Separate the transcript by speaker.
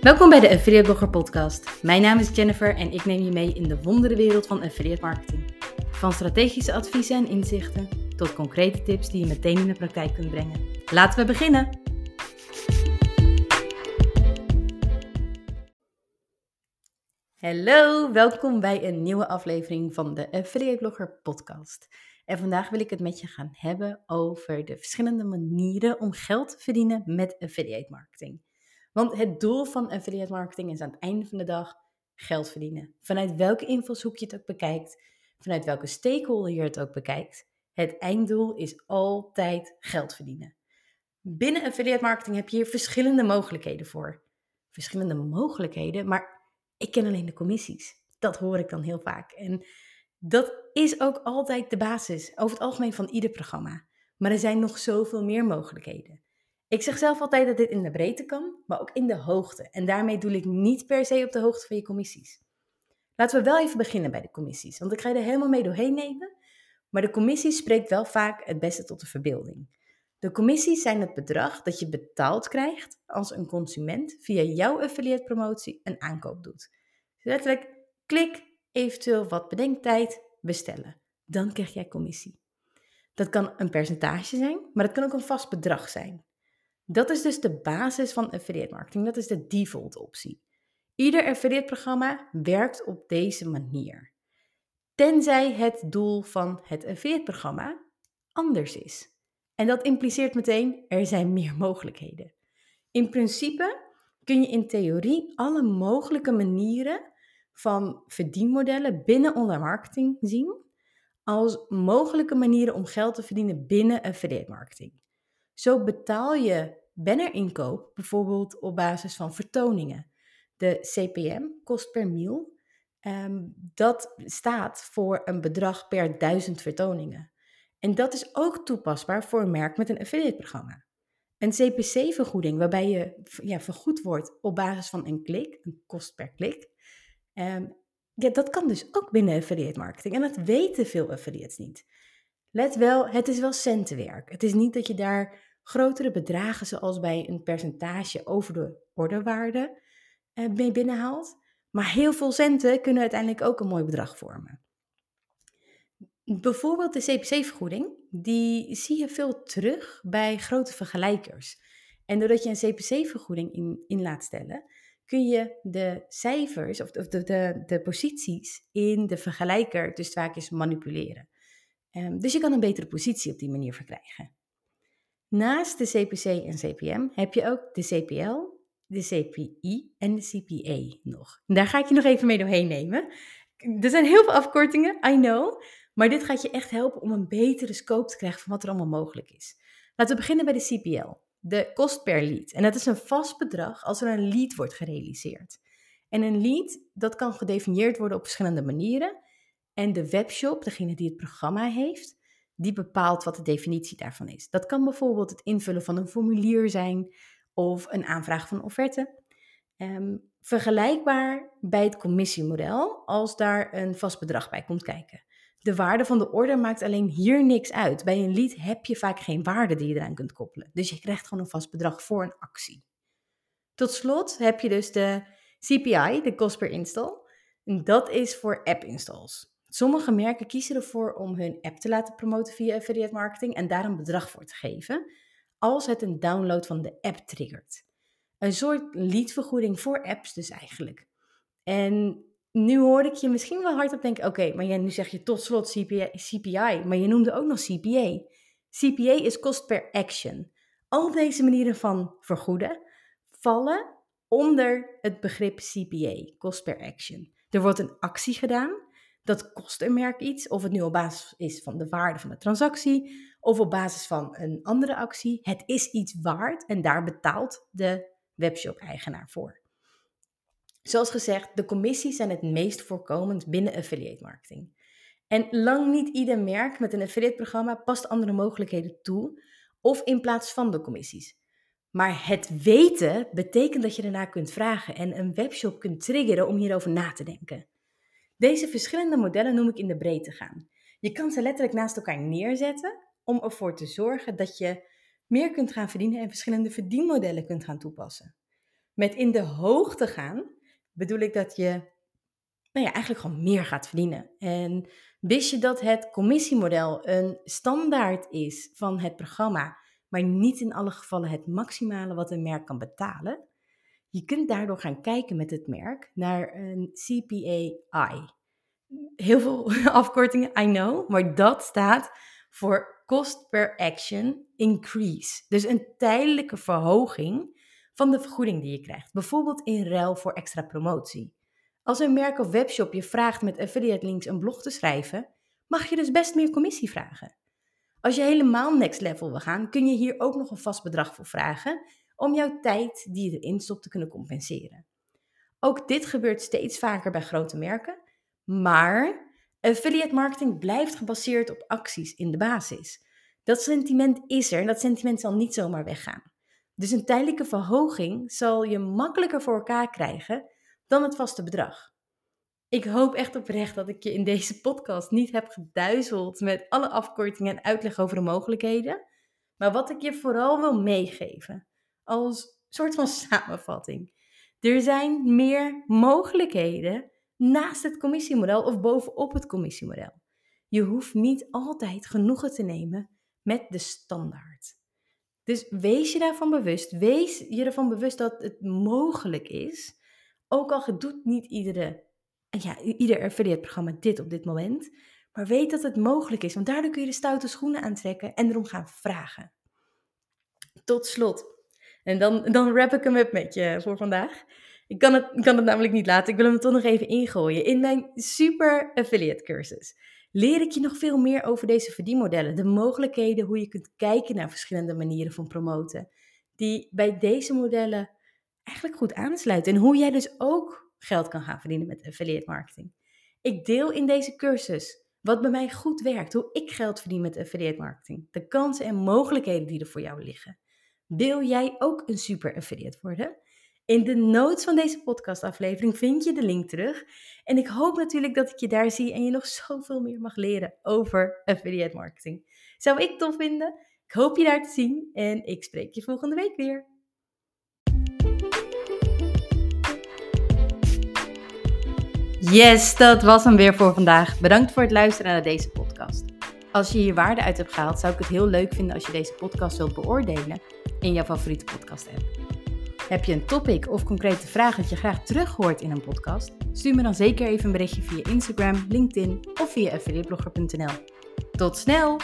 Speaker 1: Welkom bij de Affiliate Blogger Podcast. Mijn naam is Jennifer en ik neem je mee in de wonderenwereld van affiliate marketing. Van strategische adviezen en inzichten tot concrete tips die je meteen in de praktijk kunt brengen. Laten we beginnen! Hallo, welkom bij een nieuwe aflevering van de Affiliate Blogger Podcast. En vandaag wil ik het met je gaan hebben over de verschillende manieren om geld te verdienen met affiliate marketing. Want het doel van affiliate marketing is aan het einde van de dag geld verdienen. Vanuit welke invalshoek je het ook bekijkt, vanuit welke stakeholder je het ook bekijkt, het einddoel is altijd geld verdienen. Binnen affiliate marketing heb je hier verschillende mogelijkheden voor. Verschillende mogelijkheden, maar ik ken alleen de commissies. Dat hoor ik dan heel vaak. En dat is ook altijd de basis, over het algemeen van ieder programma. Maar er zijn nog zoveel meer mogelijkheden. Ik zeg zelf altijd dat dit in de breedte kan, maar ook in de hoogte. En daarmee doe ik niet per se op de hoogte van je commissies. Laten we wel even beginnen bij de commissies, want ik ga je er helemaal mee doorheen nemen. Maar de commissie spreekt wel vaak het beste tot de verbeelding. De commissies zijn het bedrag dat je betaald krijgt als een consument via jouw affiliate promotie een aankoop doet. Dus letterlijk, klik, eventueel wat bedenktijd, bestellen. Dan krijg jij commissie. Dat kan een percentage zijn, maar het kan ook een vast bedrag zijn. Dat is dus de basis van affiliate marketing. Dat is de default optie. Ieder affiliate programma werkt op deze manier. Tenzij het doel van het affiliate programma anders is. En dat impliceert meteen, er zijn meer mogelijkheden. In principe kun je in theorie alle mogelijke manieren van verdienmodellen binnen online marketing zien als mogelijke manieren om geld te verdienen binnen affiliate marketing. Zo betaal je bannerinkoop bijvoorbeeld op basis van vertoningen. De CPM, kost per mil, ehm, dat staat voor een bedrag per duizend vertoningen. En dat is ook toepasbaar voor een merk met een affiliate-programma. Een CPC-vergoeding, waarbij je ja, vergoed wordt op basis van een klik, een kost per klik. Ehm, ja, dat kan dus ook binnen affiliate marketing. En dat weten veel affiliates niet. Let wel, het is wel centenwerk. Het is niet dat je daar grotere bedragen, zoals bij een percentage over de orderwaarde, eh, mee binnenhaalt. Maar heel veel centen kunnen uiteindelijk ook een mooi bedrag vormen. Bijvoorbeeld de CPC-vergoeding, die zie je veel terug bij grote vergelijkers. En doordat je een CPC-vergoeding in, in laat stellen, kun je de cijfers of de, de, de, posities in de vergelijker dus vaak eens manipuleren. Um, dus je kan een betere positie op die manier verkrijgen. Naast de CPC en CPM heb je ook de CPL, de CPI en de CPA nog. Daar ga ik je nog even mee doorheen nemen. Er zijn heel veel afkortingen, I know. Maar dit gaat je echt helpen om een betere scope te krijgen van wat er allemaal mogelijk is. Laten we beginnen bij de CPL, de kost per lead. En dat is een vast bedrag als er een lead wordt gerealiseerd. En een lead, dat kan gedefinieerd worden op verschillende manieren. En de webshop, degene die het programma heeft, die bepaalt wat de definitie daarvan is. Dat kan bijvoorbeeld het invullen van een formulier zijn of een aanvraag van offerte. Um, vergelijkbaar bij het commissiemodel als daar een vast bedrag bij komt kijken. De waarde van de order maakt alleen hier niks uit. Bij een lead heb je vaak geen waarde die je eraan kunt koppelen. Dus je krijgt gewoon een vast bedrag voor een actie. Tot slot heb je dus de CPI, de cost per install. En dat is voor app installs. Sommige merken kiezen ervoor om hun app te laten promoten via affiliate marketing en daar een bedrag voor te geven, als het een download van de app triggert. Een soort leadvergoeding voor apps dus eigenlijk. En nu hoor ik je misschien wel hardop denken, oké, maar jij, nu zeg je tot slot CPI, CPI, maar je noemde ook nog CPA. CPA is cost per action. Al deze manieren van vergoeden vallen onder het begrip CPA, cost per action. Er wordt een actie gedaan dat kost een merk iets, of het nu op basis is van de waarde van de transactie of op basis van een andere actie. Het is iets waard en daar betaalt de webshop-eigenaar voor. Zoals gezegd, de commissies zijn het meest voorkomend binnen affiliate marketing. En lang niet ieder merk met een affiliate programma past andere mogelijkheden toe of in plaats van de commissies. Maar het weten betekent dat je daarna kunt vragen en een webshop kunt triggeren om hierover na te denken. Deze verschillende modellen noem ik in de breedte gaan. Je kan ze letterlijk naast elkaar neerzetten om ervoor te zorgen dat je meer kunt gaan verdienen en verschillende verdienmodellen kunt gaan toepassen. Met in de hoogte gaan bedoel ik dat je nou ja, eigenlijk gewoon meer gaat verdienen. En wist je dat het commissiemodel een standaard is van het programma, maar niet in alle gevallen het maximale wat een merk kan betalen? Je kunt daardoor gaan kijken met het merk naar een CPAI. Heel veel afkortingen, I know, maar dat staat voor Cost per Action Increase. Dus een tijdelijke verhoging van de vergoeding die je krijgt. Bijvoorbeeld in ruil voor extra promotie. Als een merk of webshop je vraagt met affiliate links een blog te schrijven, mag je dus best meer commissie vragen. Als je helemaal next level wil gaan, kun je hier ook nog een vast bedrag voor vragen om jouw tijd die je erin stopt te kunnen compenseren. Ook dit gebeurt steeds vaker bij grote merken, maar affiliate marketing blijft gebaseerd op acties in de basis. Dat sentiment is er en dat sentiment zal niet zomaar weggaan. Dus een tijdelijke verhoging zal je makkelijker voor elkaar krijgen dan het vaste bedrag. Ik hoop echt oprecht dat ik je in deze podcast niet heb geduizeld met alle afkortingen en uitleg over de mogelijkheden. Maar wat ik je vooral wil meegeven, als soort van samenvatting. Er zijn meer mogelijkheden naast het commissiemodel of bovenop het commissiemodel. Je hoeft niet altijd genoegen te nemen met de standaard. Dus wees je daarvan bewust. Wees je ervan bewust dat het mogelijk is. Ook al doet niet iedere, ja, ieder affiliate programma dit op dit moment. Maar weet dat het mogelijk is. Want daardoor kun je de stoute schoenen aantrekken en erom gaan vragen. Tot slot. En dan, dan wrap ik hem up met je voor vandaag. Ik kan, het, kan het namelijk niet laten. Ik wil hem toch nog even ingooien. In mijn super affiliate cursus leer ik je nog veel meer over deze verdienmodellen. De mogelijkheden, hoe je kunt kijken naar verschillende manieren van promoten. Die bij deze modellen eigenlijk goed aansluiten. En hoe jij dus ook geld kan gaan verdienen met affiliate marketing. Ik deel in deze cursus wat bij mij goed werkt. Hoe ik geld verdien met affiliate marketing. De kansen en mogelijkheden die er voor jou liggen. Wil jij ook een super affiliate worden? In de notes van deze podcastaflevering vind je de link terug. En ik hoop natuurlijk dat ik je daar zie en je nog zoveel meer mag leren over affiliate marketing. Zou ik tof vinden? Ik hoop je daar te zien en ik spreek je volgende week weer. Yes, dat was hem weer voor vandaag. Bedankt voor het luisteren naar deze podcast. Als je hier waarde uit hebt gehaald, zou ik het heel leuk vinden als je deze podcast wilt beoordelen in jouw favoriete podcast app. Heb je een topic of concrete vraag dat je graag terug hoort in een podcast? Stuur me dan zeker even een berichtje via Instagram, LinkedIn of via affiliateblogger.nl. Tot snel!